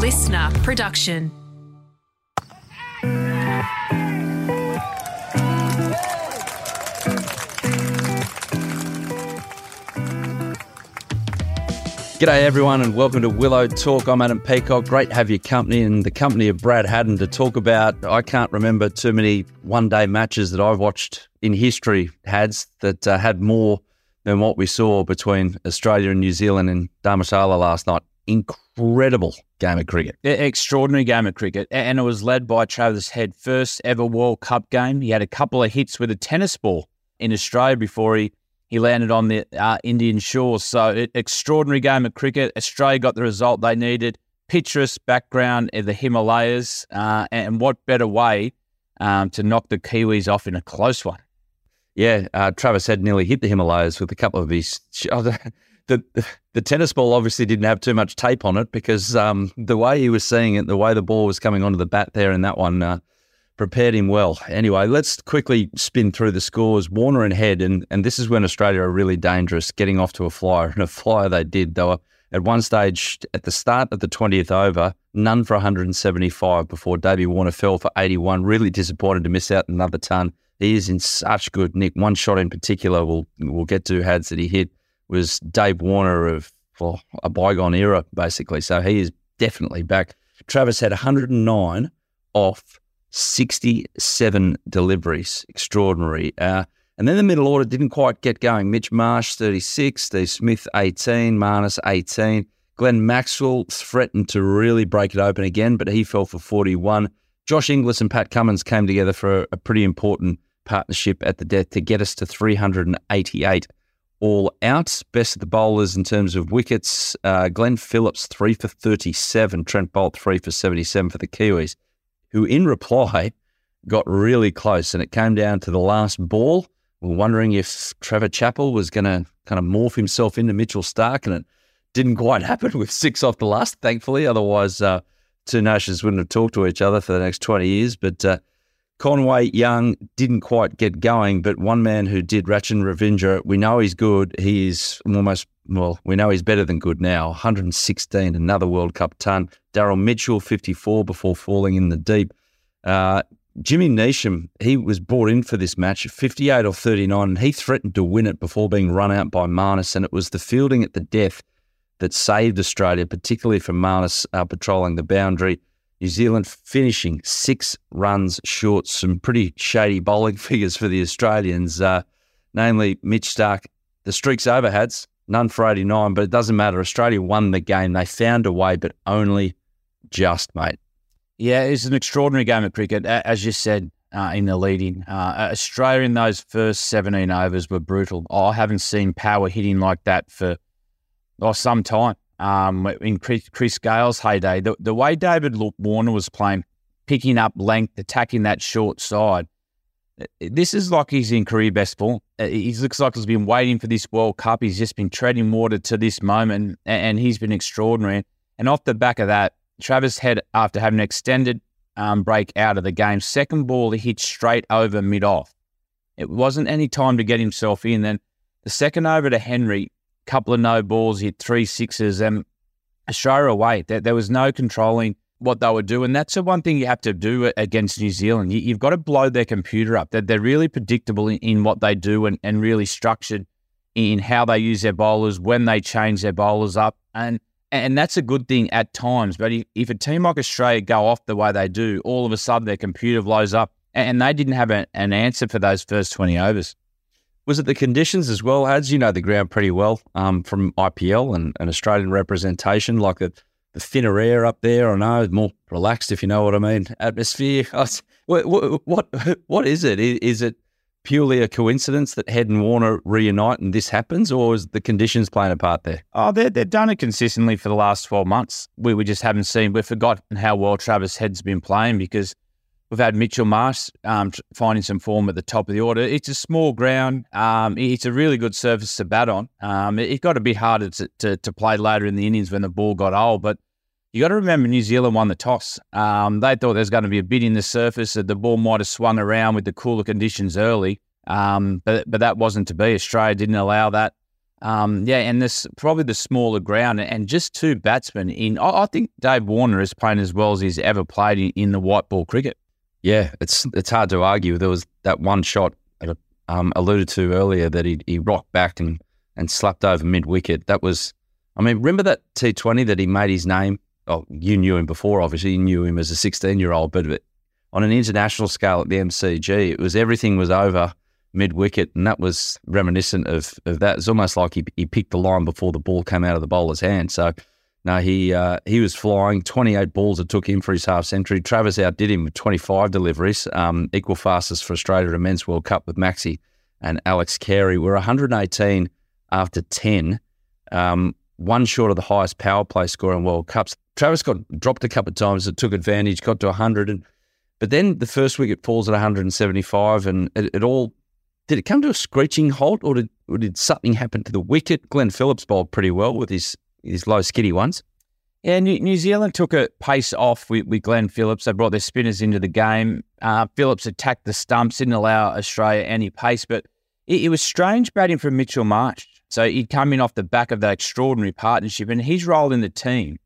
listener production. G'day everyone and welcome to Willow Talk. I'm Adam Peacock. Great to have your company and the company of Brad Haddin to talk about. I can't remember too many one-day matches that I've watched in history, Hads, that uh, had more than what we saw between Australia and New Zealand in Dharamshala last night. Incredible game of cricket. Extraordinary game of cricket. And it was led by Travis Head, first ever World Cup game. He had a couple of hits with a tennis ball in Australia before he he landed on the uh, Indian shores. So, it, extraordinary game of cricket. Australia got the result they needed. Picturesque background in the Himalayas. Uh, and what better way um, to knock the Kiwis off in a close one? Yeah, uh, Travis Head nearly hit the Himalayas with a couple of his. The, the, tennis ball obviously didn't have too much tape on it because um, the way he was seeing it, the way the ball was coming onto the bat there in that one, uh, prepared him well. Anyway, let's quickly spin through the scores. Warner and Head, and, and this is when Australia are really dangerous, getting off to a flyer. And a flyer they did. They were at one stage at the start of the 20th over, none for 175 before Davey Warner fell for 81. Really disappointed to miss out another ton. He is in such good nick. One shot in particular we'll, we'll get to, Hads, that he hit was Dave Warner of well, a bygone era, basically. So he is definitely back. Travis Head 109 off 67 deliveries. Extraordinary. Uh, and then the middle order didn't quite get going. Mitch Marsh, 36. Steve Smith, 18. Marnus, 18. Glenn Maxwell threatened to really break it open again, but he fell for 41. Josh Inglis and Pat Cummins came together for a pretty important partnership at the death to get us to 388 all out. Best of the bowlers in terms of wickets. Uh, Glenn Phillips, three for 37. Trent Boult, three for 77 for the Kiwis who in reply got really close and it came down to the last ball. We are wondering if Trevor Chappell was going to kind of morph himself into Mitchell Starc. and it didn't quite happen with six off the last, thankfully. Otherwise, uh, two nations wouldn't have talked to each other for the next 20 years. But uh, Conway Young didn't quite get going, but one man who did, Rachin Ravindra, we know he's good. He's almost, well, we know he's better than good now. 116, another World Cup ton. Daryl Mitchell, 54 before falling in the deep. Uh, Jimmy Neesham, he was brought in for this match, 58 or 39, and he threatened to win it before being run out by Marnus. And it was the fielding at the death that saved Australia, particularly from Marnus uh, patrolling the boundary. New Zealand finishing six runs short. Some pretty shady bowling figures for the Australians, uh, namely Mitch Starc. The streak's over, Hads. None for 89, but it doesn't matter. Australia won the game. They found a way, but only just, mate. Yeah, it's an extraordinary game of cricket. As you said uh, in the leading, uh, Australia in those first 17 overs were brutal. I haven't seen power hitting like that for oh, some time um, in Chris, Gayle's heyday. The, the way David Warner was playing, picking up length, attacking that short side, this is like he's in career best form. Uh, he looks like he's been waiting for this World Cup. He's just been treading water to this moment, and he's been extraordinary. And off the back of that, Travis Head, after having an extended um, break out of the game, second ball he hit straight over mid off. It wasn't any time to get himself in. Then the second over to Henry, couple of no balls, hit three sixes, and Australia away. There, there was no controlling what they were doing. That's the one thing you have to do against New Zealand. You, have got to blow their computer up. They're, they're really predictable in, in what they do and, and really structured in how they use their bowlers, when they change their bowlers up. And and that's a good thing at times. But if, if a team like Australia go off the way they do, all of a sudden their computer blows up. And they didn't have a, an answer for those first 20 overs. Was it the conditions as well, Ads? You know the ground pretty well um, from IPL and, and Australian representation, like the, the thinner air up there. I know, more relaxed, if you know what I mean. Atmosphere. What, what, what, is it? Is it purely a coincidence that Head and Warner reunite and this happens, or is the conditions playing a part there? Oh, they've done it consistently for the last 12 months. We, we just haven't seen, we've forgotten how well Travis Head's been playing because We've had Mitchell Marsh um, finding some form at the top of the order. It's a small ground. Um, it's a really good surface to bat on. Um, it, it, got a bit harder to, to, to, play later in the innings when the ball got old, but you got to remember New Zealand won the toss. Um, they thought there was going to be a bit in the surface, that the ball might have swung around with the cooler conditions early, um, but but that wasn't to be. Australia didn't allow that. Um, yeah, and this probably the smaller ground and just two batsmen in. I, I, think Dave Warner is playing as well as he's ever played in, in, the white ball cricket. Yeah, it's it's hard to argue. There was that one shot um, alluded to earlier that he he rocked back and and slapped over mid wicket. That was, I mean, remember that T Twenty that he made his name. Oh, you knew him before, obviously. You knew him as a sixteen year old, but on an international scale at the MCG, it was everything was over mid wicket, and that was reminiscent of, of that. It's almost like he, he picked the line before the ball came out of the bowler's hand. So, no, he uh, he was flying 28 balls. It took him for his half century. Travis outdid him with 25 deliveries, um, equal fastest for Australia at a Men's World Cup with Maxi and Alex Carey. We're 118 after 10, um, one short of the highest power play score in World Cups. Travis got dropped a couple of times. It took advantage, got to 100, and but then the first wicket falls at 175, and it, it all did it come to a screeching halt, or did, or did something happen to the wicket? Glenn Phillips bowled pretty well with his his low skiddy ones. Yeah, New, New Zealand took a pace off with, with Glenn Phillips. They brought their spinners into the game. Uh, Phillips attacked the stumps, didn't allow Australia any pace, but it, it, was strange batting from Mitchell Marsh. So he'd come in off the back of that extraordinary partnership, and his role in the team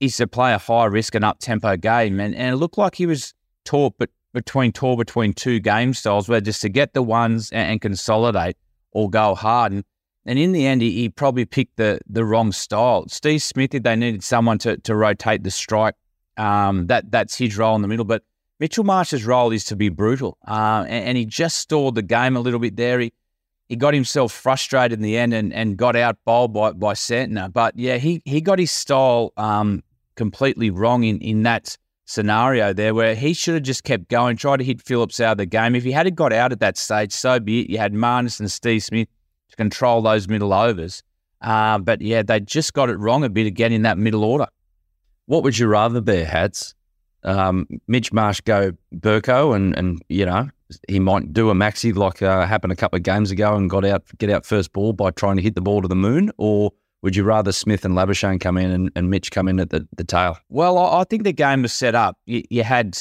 is to play a high risk and up tempo game. And, and it looked like he was taught, but between tour between two game styles where just to get the ones and, and consolidate or go hard. And, and in the end, he, he, probably picked the the wrong style. Steve Smith, they needed someone to, to rotate the strike. Um, that that's his role in the middle. But Mitchell Marsh's role is to be brutal, uh, and, and, he just stalled the game a little bit there. He he got himself frustrated in the end and, and got out bowled by by Santner. But yeah, he he got his style um, completely wrong in in that scenario there where he should have just kept going, tried to hit Phillips out of the game. If he had got out at that stage, so be it. You had Marnus and Steve Smith to control those middle overs. Uh, but yeah, they just got it wrong a bit again in that middle order. What would you rather be, Hads? Um, Mitch Marsh go Burko and, and, you know, he might do a maxi like uh, happened a couple of games ago and got out, get out first ball by trying to hit the ball to the moon, or would you rather Smith and Labuschagne come in and, and Mitch come in at the, the tail? Well, I, think the game was set up. You, you, had,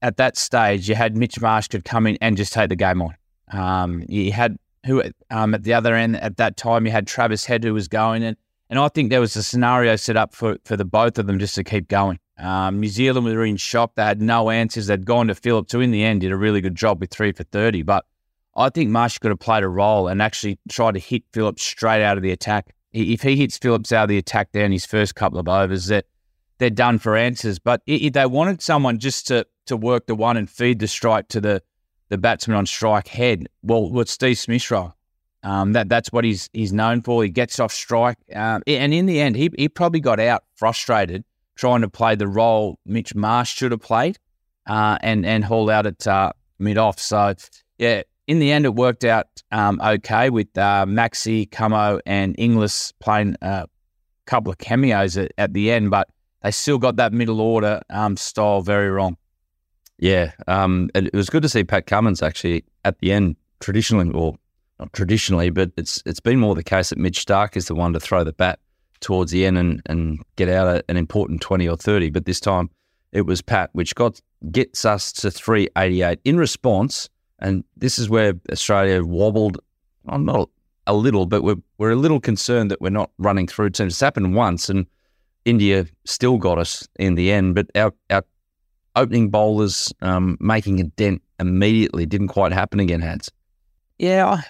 at that stage, you had Mitch Marsh could come in and just take the game on. Um, you had who um, at the other end at that time, you had Travis Head who was going. And, and I think there was a scenario set up for, for the both of them just to keep going. Um, New Zealand were in shock. They had no answers. They'd gone to Phillips, who in the end did a really good job with three for 30. But I think Marsh could have played a role and actually tried to hit Phillips straight out of the attack if he hits Phillips out of the attack there in his first couple of overs, that they're done for answers. But if they wanted someone just to to work the one and feed the strike to the the batsman on strike head, well, what's Steve Smith's role? Um, that that's what he's he's known for. He gets off strike, um, and in the end, he he probably got out frustrated trying to play the role Mitch Marsh should have played, uh, and and haul out at uh, mid off. So yeah, in the end, it worked out um, okay with uh, Maxi, Camo, and Inglis playing a couple of cameos at, at, the end, but they still got that middle order um, style very wrong. Yeah, um, it, it, was good to see Pat Cummins actually at the end, traditionally, or not traditionally, but it's it's been more the case that Mitch Starc is the one to throw the bat towards the end and, and get out a, an important 20 or 30. But this time it was Pat, which got gets us to 388. In response, and this is where Australia wobbled, well, not a little, but we're, we're a little concerned that we're not running through teams. It's happened once, and India still got us in the end. But our, our opening bowlers um, making a dent immediately didn't quite happen again, Hads. Yeah,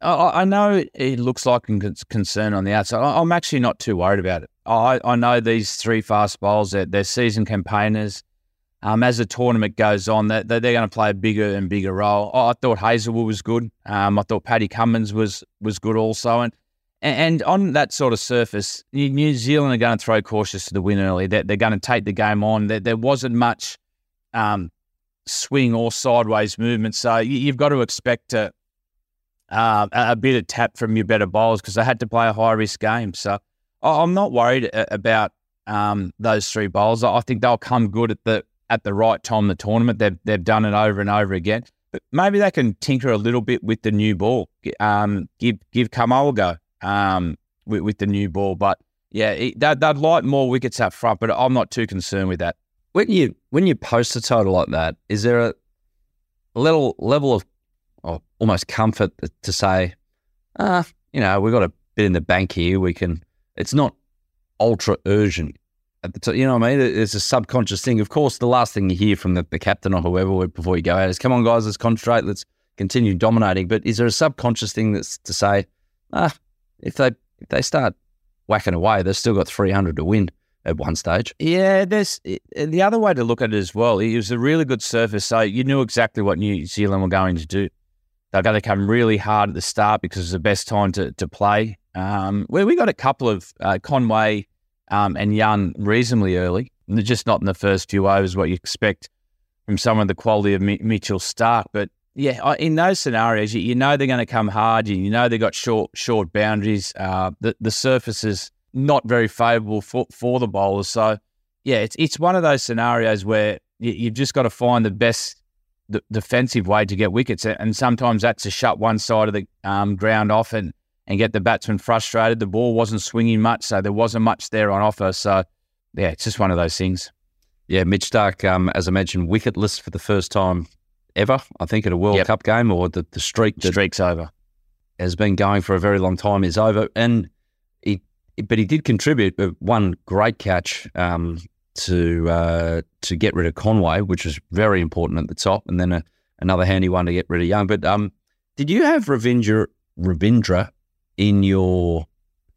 I, I know it looks like a concern on the outside. I'm actually not too worried about it. I, I know these three fast bowls, they're, they're seasoned campaigners um, as the tournament goes on, that they're, they're going to play a bigger and bigger role. I thought Hazlewood was good. Um, I thought Paddy Cummins was was good also, and and on that sort of surface, New Zealand are going to throw cautious to the win early. They're, they're going to take the game on. There, there wasn't much um, swing or sideways movement, so you, have got to expect a, uh, a bit of tap from your better bowlers because they had to play a high risk game. So I'm not worried about um, those three bowls. I think they'll come good at the at the right time in the tournament. They've they've done it over and over again. But maybe they can tinker a little bit with the new ball. Um, give give Kamal go um, with, with the new ball. But yeah, it, they'd, they'd like more wickets up front. But I'm not too concerned with that. When you when you post a total like that, is there a little level of oh, almost comfort to say, ah, you know, we've got a bit in the bank here. We can, it's not ultra urgent. You know what I mean? It's a subconscious thing. Of course, the last thing you hear from the, the captain or whoever before you go out is, come on, guys, let's concentrate. Let's continue dominating. But is there a subconscious thing that's to say, ah, if they if they start whacking away, they've still got 300 to win at one stage. Yeah, there's the other way to look at it as well. It was a really good surface, so you knew exactly what New Zealand were going to do. They're going to come really hard at the start because it's the best time to, to play. Um, we, we got a couple of uh, Conway um, and Young reasonably early, just not in the first few overs, what you expect from someone the quality of Mitchell Starc. But yeah, in those scenarios, you, you know they're going to come hard. You, you know they've got short short boundaries. Uh, the the surface is not very favourable for for the bowlers. So yeah, it's it's one of those scenarios where you, have just got to find the best the defensive way to get wickets, and sometimes that's to shut one side of the um, ground off and and get the batsman frustrated. The ball wasn't swinging much, so there wasn't much there on offer. So yeah, it's just one of those things. Yeah, Mitch Starc, um, as I mentioned, wicketless for the first time ever, I think, at a World yep. Cup game, or the, the streak that streak's over has been going for a very long time is over. And but he did contribute one great catch um, to uh, to get rid of Conway, which was very important at the top, and then a, another handy one to get rid of Young. But um, did you have Ravindra Ravindra in your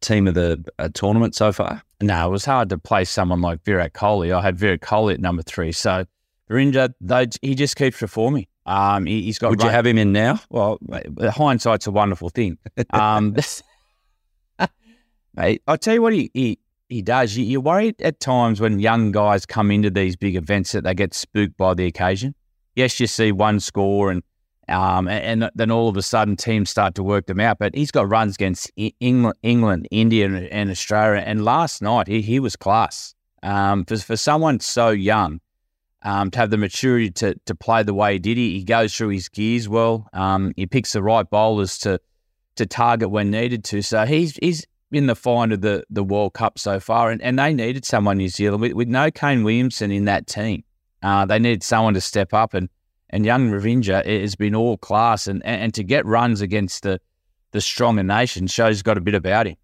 team of the uh, tournament so far? No, it was hard to play someone like Virat Kohli. I had Virat Kohli at number three, so Ravindra they, he just keeps performing. Um, he, has got. Would you have him in now? Well, hindsight's a wonderful thing. Um, mate, I tell you what, he he, he does. You, you're worried at times when young guys come into these big events that they get spooked by the occasion. Yes, you see one score and um, and, and, then all of a sudden teams start to work them out. But he's got runs against England, England India, and Australia. And last night he, he was class. Um, for, for someone so young, um, to have the maturity to to play the way he did. He, he goes through his gears well. Um, he picks the right bowlers to to target when needed to. So he's he's in the find of the the World Cup so far, and, and they needed someone New Zealand with, with no Kane Williamson in that team. Uh, they needed someone to step up, and and young Ravindra has been all class, and, and, and to get runs against the the stronger nation shows got a bit about him.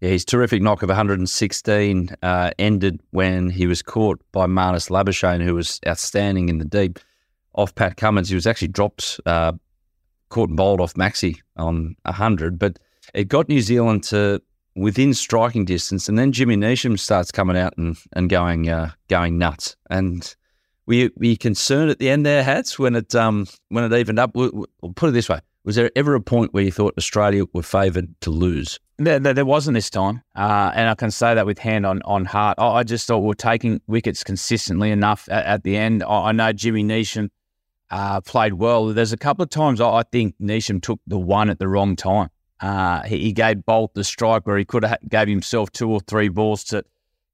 Yeah, his terrific knock of 116 uh, ended when he was caught by Marnus Labuschagne, who was outstanding in the deep. Off Pat Cummins, he was actually dropped, uh, caught and bowled off Maxi on 100, but it got New Zealand to within striking distance, and then Jimmy Neesham starts coming out and, and going uh, going nuts. And we we concerned at the end there, Hads when it um when it evened up. We'll, put it this way: was there ever a point where you thought Australia were favoured to lose? There, there, wasn't this time, uh, and I can say that with hand on, on heart. I, just thought we are taking wickets consistently enough at, at the end. I, I, know Jimmy Neesham uh, played well. There's a couple of times I, I think Neesham took the one at the wrong time. Uh, he, he, gave Boult the strike where he could have gave himself two or three balls to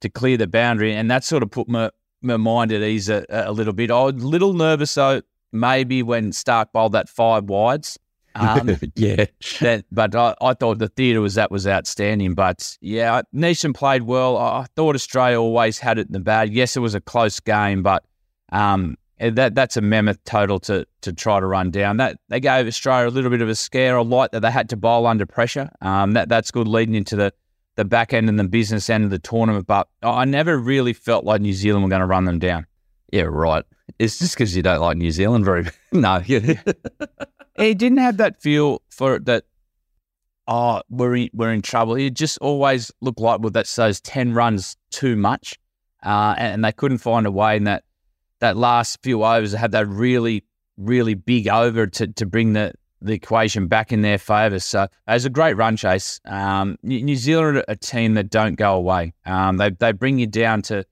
to clear the boundary, and that sort of put my, my mind at ease a, a little bit. I was a little nervous though, maybe when Starc bowled that five wides. Um, yeah, that, but I, I, thought the theatre was that was outstanding. But yeah, Neesham played well. I thought Australia always had it in the bag. Yes, it was a close game, but um, that that's a mammoth total to to try to run down. That they gave Australia a little bit of a scare. I like that they had to bowl under pressure. Um, that that's good leading into the the back end and the business end of the tournament. But I never really felt like New Zealand were going to run them down. Yeah, right. It's just because you don't like New Zealand very. no, he didn't have that feel for that. Oh, we're in, we're in trouble. He just always looked like well, that's those ten runs too much, uh, and, and, they couldn't find a way in that that last few overs have that really really big over to to bring the the equation back in their favour. So it was a great run chase. Um, New Zealand are a team that don't go away. Um, they they bring you down to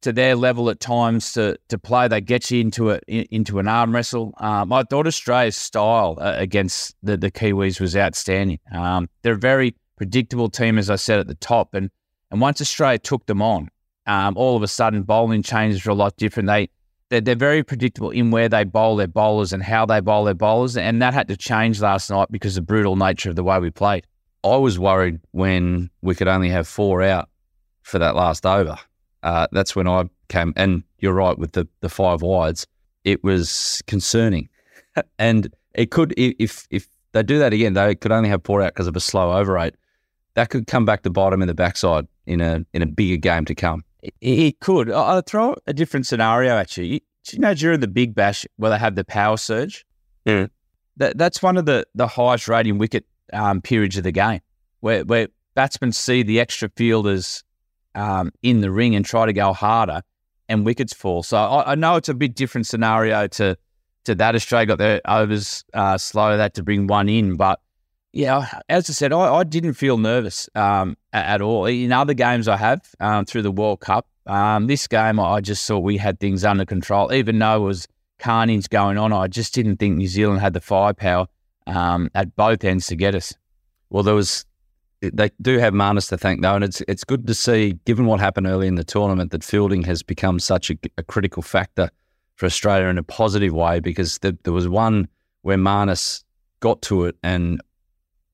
to their level at times to to play. They get you into a into an arm wrestle. Um, I thought Australia's style uh, against the, the Kiwis was outstanding. Um, they're a very predictable team, as I said at the top, and and once Australia took them on, um, all of a sudden bowling changes are a lot different. They they're, they're very predictable in where they bowl their bowlers and how they bowl their bowlers, and that had to change last night because of the brutal nature of the way we played. I was worried when we could only have four out for that last over uh, that's when I came. And you're right with the the five wides, it was concerning, and it could if if they do that again, they could only have four out because of a slow over rate. That could come back to bite them in the backside in a in a bigger game to come. It, it could. I'll throw a different scenario at you. you. You know, during the Big Bash where they have the power surge, Yeah. that that's one of the the highest rating wicket um, periods of the game, where where batsmen see the extra fielders um, in the ring and try to go harder, and wickets fall. So I, I know it's a bit different scenario to to that. Australia got their overs uh, slow, that to bring one in, but yeah, as I said, I, I didn't feel nervous um, at, all. In other games I have um, through the World Cup, um, this game I just thought we had things under control. Even though it was carnage going on, I just didn't think New Zealand had the firepower um, at both ends to get us. Well, there was they do have Marnus to thank though, and it's it's good to see, given what happened early in the tournament, that fielding has become such a, a critical factor for Australia in a positive way. Because the, there was one where Marnus got to it, and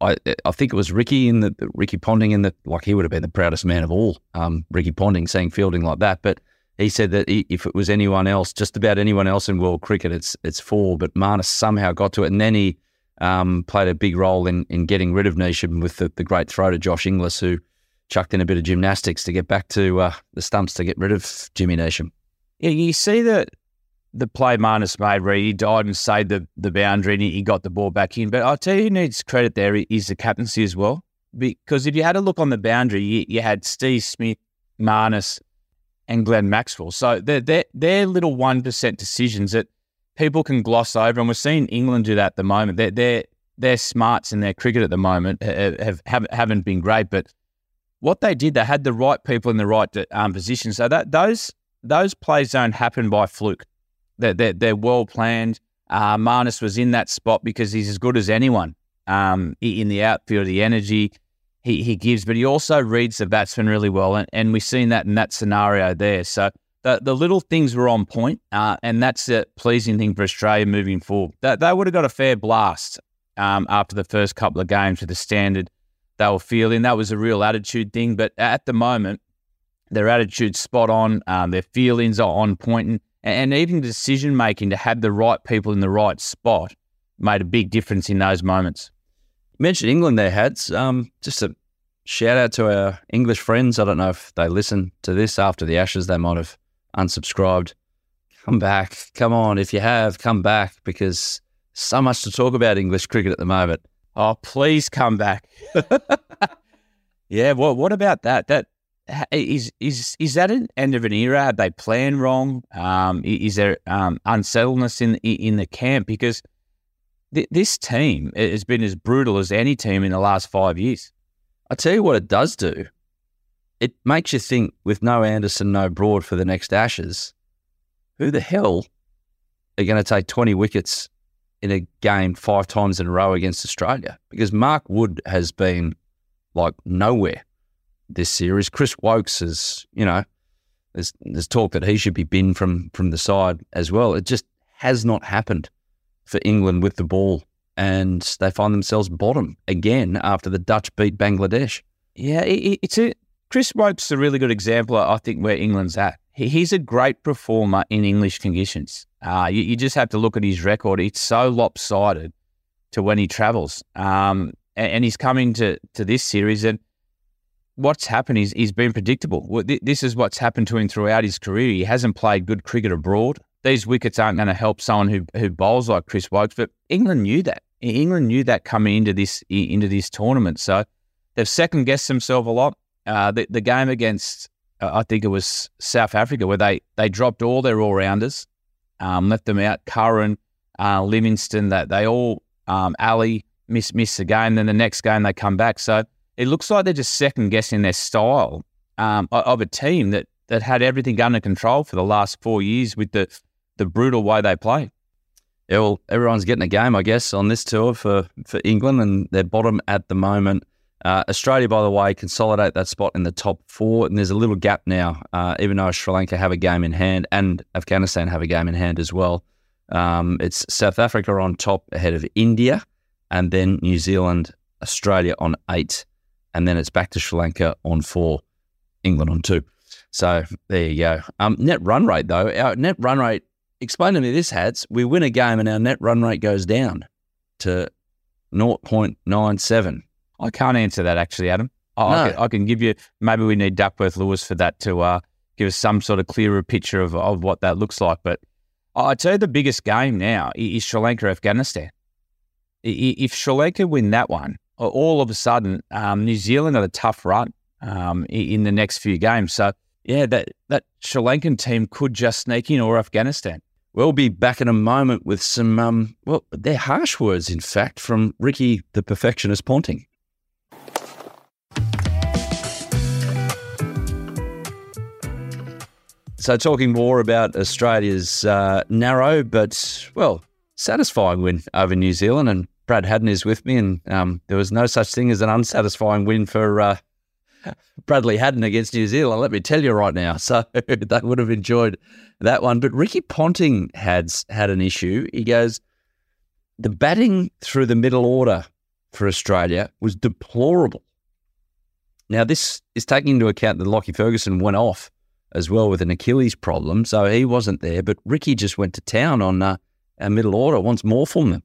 I I think it was Ricky in the Ricky Ponting in the like he would have been the proudest man of all, um, Ricky Ponting saying fielding like that, but. He said that he, if it was anyone else, just about anyone else in world cricket, it's it's four. But Marnus somehow got to it, and then he um, played a big role in in getting rid of Neesham with the, the great throw to Josh Inglis, who chucked in a bit of gymnastics to get back to uh, the stumps to get rid of Jimmy Neesham. Yeah, you see that the play Marnus made where he died and saved the, the boundary and he got the ball back in. But I'll tell you who needs credit there is the captaincy as well. Because if you had a look on the boundary, you, you had Steve Smith, Marnus, and Glenn Maxwell. So they're, they're, they're little 1% decisions that people can gloss over. And we're seeing England do that at the moment. They're, they're, their smarts in their cricket at the moment have, have, haven't been great. But what they did, they had the right people in the right um, position. So that those those plays don't happen by fluke. They're, they're, they're well planned. Uh, Marnus was in that spot because he's as good as anyone um, in the outfield, the energy he, he gives, but he also reads the batsman really well. And, and we've seen that in that scenario there. So the, the little things were on point, uh, and that's a pleasing thing for Australia moving forward. That, they would have got a fair blast um, after the first couple of games with the standard they were feeling. That was a real attitude thing. But at the moment, their attitude's spot on, um, their feelings are on point, and, and even decision making to have the right people in the right spot made a big difference in those moments. You mentioned England there, Hads. Um, just a shout out to our English friends. I don't know if they listen to this after the Ashes. They might have unsubscribed. Come back. Come on. If you have, come back because so much to talk about English cricket at the moment. Oh, please come back. yeah, well, what about that? That is is is that an end of an era? Have they planned wrong? Um, is there um, unsettledness in in the camp? Because th- this team has been as brutal as any team in the last five years. I tell you what, it does do. It makes you think. With no Anderson, no Broad for the next Ashes, who the hell are going to take twenty wickets in a game five times in a row against Australia? Because Mark Wood has been like nowhere this series. Chris Woakes is, you know, there's there's talk that he should be binned from from the side as well. It just has not happened for England with the ball, and they find themselves bottom again after the Dutch beat Bangladesh. Yeah, it, it's a Chris Woakes a really good example. I think where England's at. He, he's a great performer in English conditions. Uh, you, you, just have to look at his record. It's so lopsided to when he travels, um, and, and he's coming to to this series and what's happened is he's been predictable. This is what's happened to him throughout his career. He hasn't played good cricket abroad. These wickets aren't going to help someone who who bowls like Chris Woakes, but England knew that. England knew that coming into this into this tournament. So they've second guessed themselves a lot. Uh, the, the game against uh, I think it was South Africa where they they dropped all their all rounders, um, left them out. Curran, uh, Livingstone, that they all um, Ali miss miss the game. Then the next game they come back. So it looks like they're just second guessing their style um, of a team that that had everything under control for the last four years with the the brutal way they play. Yeah, well, everyone's getting a game, I guess, on this tour for for England, and they're bottom at the moment. Uh, Australia, by the way, consolidate that spot in the top four, and there's a little gap now. Uh, even though Sri Lanka have a game in hand and Afghanistan have a game in hand as well, um, it's South Africa on top ahead of India, and then New Zealand, Australia on eight and then it's back to Sri Lanka on four, England on two. So there you go. Um, net run rate though, our net run rate. Explain to me this, Hads. We win a game and our net run rate goes down to 0.97. I can't answer that actually, Adam. I, I, No. can, I can give you. Maybe we need Duckworth Lewis for that to uh, give us some sort of clearer picture of, of what that looks like. But I tell you, the biggest game now is Sri Lanka Afghanistan. I- i- If Sri Lanka win that one, all of a sudden um, New Zealand had a tough run um, in the next few games. So yeah, that that Sri Lankan team could just sneak in or Afghanistan. We'll be back in a moment with some, um, well, they're harsh words, in fact, from Ricky the Perfectionist Ponting. So, talking more about Australia's uh, narrow but, well, satisfying win over New Zealand. And Brad Haddin is with me, and um, there was no such thing as an unsatisfying win for uh, Bradley Haddin against New Zealand, let me tell you right now. So, they would have enjoyed that one. But Ricky Ponting had, had an issue. He goes, the batting through the middle order for Australia was deplorable. Now, this is taking into account that Lockie Ferguson went off as well with an Achilles problem, so he wasn't there. But Ricky just went to town on uh, our middle order, wants more from them.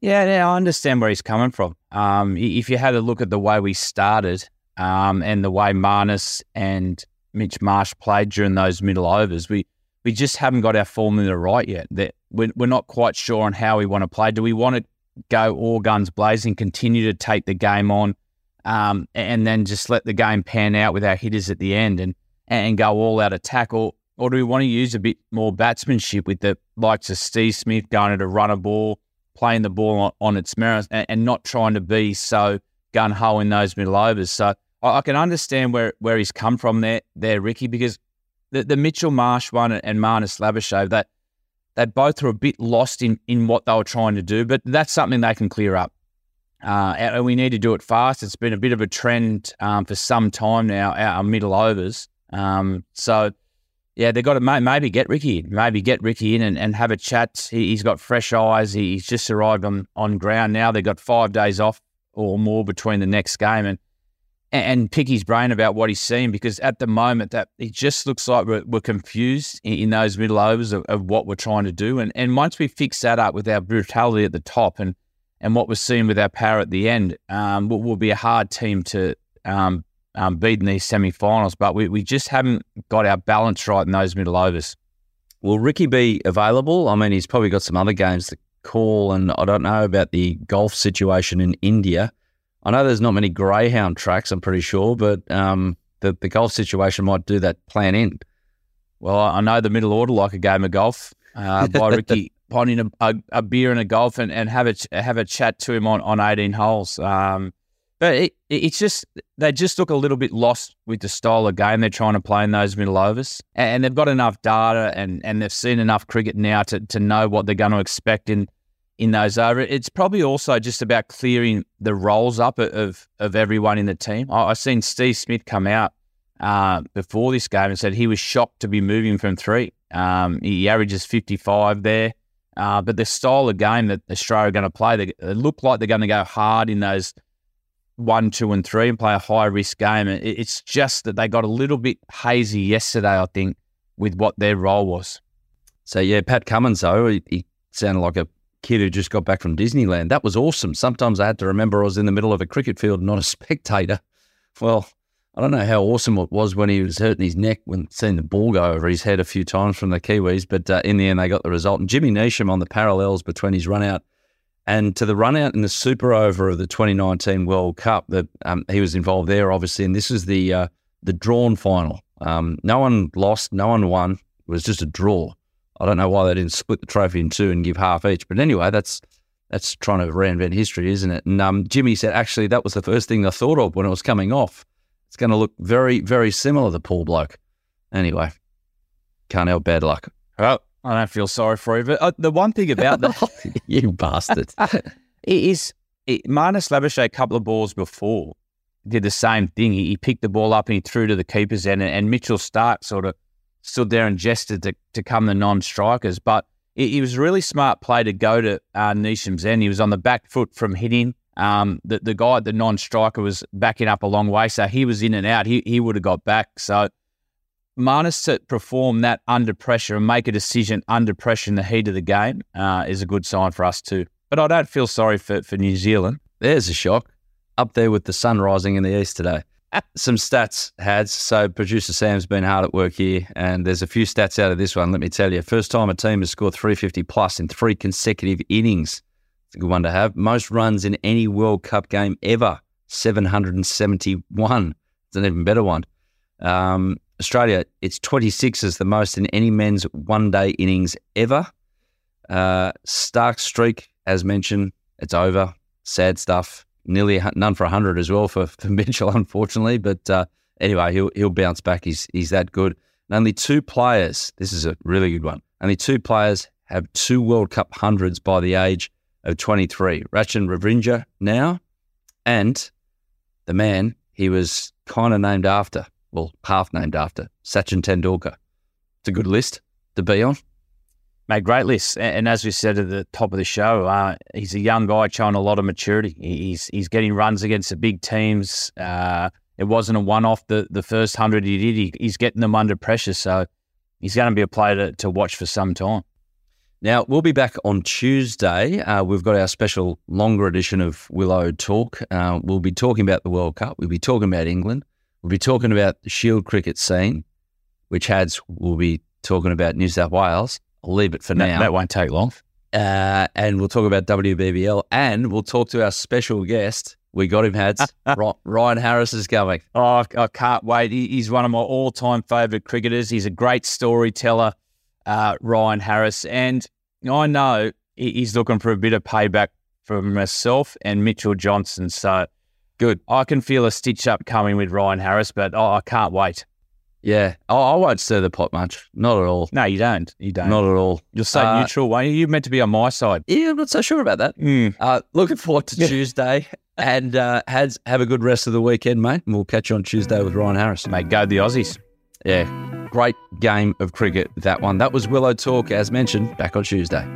Yeah, yeah, I understand where he's coming from. Um, if you had a look at the way we started um, and the way Marnus and Mitch Marsh played during those middle overs, we we just haven't got our formula right yet. That we're, we're not quite sure on how we want to play. Do we want to go all guns blazing, continue to take the game on, um, and then just let the game pan out with our hitters at the end and and go all out attack, or or do we want to use a bit more batsmanship with the likes of Steve Smith going run a ball? Playing the ball on, on its merits and, and not trying to be so gun ho in those middle overs. So I, I can understand where, where he's come from there, there, Ricky, because the, the Mitchell Marsh one and Marnus Labuschagne, that they both were a bit lost in, in what they were trying to do, but that's something they can clear up. Uh, and we need to do it fast. It's been a bit of a trend um, for some time now, our middle overs. Um, so, yeah, they've got to maybe get Ricky in, maybe get Ricky in and, and have a chat. He, he's got fresh eyes. He, he's just arrived on, on ground now. They've got five days off or more between the next game and and pick his brain about what he's seen because at the moment that it just looks like we're, we're confused in, in those middle overs of, of what we're trying to do. And and once we fix that up with our brutality at the top and and what we're seeing with our power at the end, um, will, will be a hard team to um, um, beat in these semi-finals. But we, we just haven't got our balance right in those middle overs. Will Ricky be available? I mean, he's probably got some other games to call, and I don't know about the golf situation in India. I know there's not many greyhound tracks, I'm pretty sure, but um, the, the golf situation might do that plan in. Well, I know the middle order like a game of golf. Uh, by Ricky Ponting a, a, a beer and a golf and, and have a have a chat to him on, on 18 holes. Um, it, it- it's just they just look a little bit lost with the style of game they're trying to play in those middle overs, and, they've got enough data and, and they've seen enough cricket now to, to know what they're going to expect in in those over. It's probably also just about clearing the roles up of of everyone in the team. I, I've seen Steve Smith come out uh, before this game and said he was shocked to be moving from three. Um, he averages 55 there. Uh, but the style of game that Australia are going to play, they, they look like they're going to go hard in those one, two, and three and play a high risk game. It, it's just that they got a little bit hazy yesterday, I think, with what their role was. So, yeah, Pat Cummins, though, he, he sounded like a kid who just got back from Disneyland. That was awesome. Sometimes I had to remember I was in the middle of a cricket field, not a spectator. Well, I don't know how awesome it was when he was hurting his neck when seeing the ball go over his head a few times from the Kiwis, but uh, in the end they got the result. And Jimmy Neesham on the parallels between his run out and to the run out in the super over of the 2019 World Cup that um, he was involved there, obviously. And this is the uh, the drawn final. Um, no one lost, no one won. It was just a draw. I don't know why they didn't split the trophy in two and give half each. But anyway, that's that's trying to reinvent history, isn't it? And um, Jimmy said, actually, that was the first thing I thought of when it was coming off. It's going to look very, very similar to Paul Bloke. Anyway, can't help bad luck. I don't feel sorry for you. But uh, the one thing about that you bastard. it is it, Marnus Labuschagne a couple of balls before did the same thing. He, he picked the ball up and he threw to the keeper's end, and, and Mitchell Starc sort of stood there and gestured to, to come the non-strikers. But it, it was a really smart play to go to uh, Neesham's end. He was on the back foot from hitting. Um, the, the guy, the non-striker, was backing up a long way, so he was in and out. He, he would have got back. So Marnus to perform that under pressure and make a decision under pressure in the heat of the game uh, is a good sign for us too. But I don't feel sorry for, for New Zealand. There's a shock. Up there with the sun rising in the east today. Some stats, Hads. So producer Sam's been hard at work here, and there's a few stats out of this one. Let me tell you. First time a team has scored 350 plus in three consecutive innings. It's a good one to have. Most runs in any World Cup game ever, 771. It's an even better one. Um, Australia, it's 26 is the most in any men's one day innings ever. Uh, Starc streak, as mentioned, it's over. Sad stuff. Nearly none for 100 as well for, for Mitchell, unfortunately. But uh, anyway, he'll, he'll bounce back. He's, he's that good. And only two players, this is a really good one, only two players have two World Cup hundreds by the age of 23. Rachin Ravindra now, and the man he was kind of named after, well, half named after, Sachin Tendulkar. It's a good list to be on. Mate, great list. And as we said at the top of the show, uh, he's a young guy showing a lot of maturity. He's he's getting runs against the big teams. Uh, it wasn't a one-off the, the first 100 he did. He, he's getting them under pressure. So he's going to be a player to, to watch for some time. Now, we'll be back on Tuesday. Uh, we've got our special longer edition of Willow Talk. Uh, we'll be talking about the World Cup. We'll be talking about England. We'll be talking about the Shield cricket scene, which Hads will be talking about New South Wales. I'll leave it for that, now. That won't take long. Uh, and we'll talk about WBBL and we'll talk to our special guest. We got him, Hads. Ryan Harris is coming. Oh, I can't wait. He's one of my all time favourite cricketers. He's a great storyteller uh, Ryan Harris. And I know he's looking for a bit of payback from myself and Mitchell Johnson. So good. I can feel a stitch up coming with Ryan Harris, but oh, I can't wait. Yeah, oh, I won't stir the pot much. Not at all. No, you don't. You don't. Not at all. You're so uh, neutral, won't you? You're meant to be on my side. Yeah, I'm not so sure about that. Mm. Uh, looking forward to Tuesday. And uh, has, have a good rest of the weekend, mate. And we'll catch you on Tuesday with Ryan Harris. Mate, go the Aussies. Yeah, great game of cricket, that one. That was Willow Talk, as mentioned, back on Tuesday.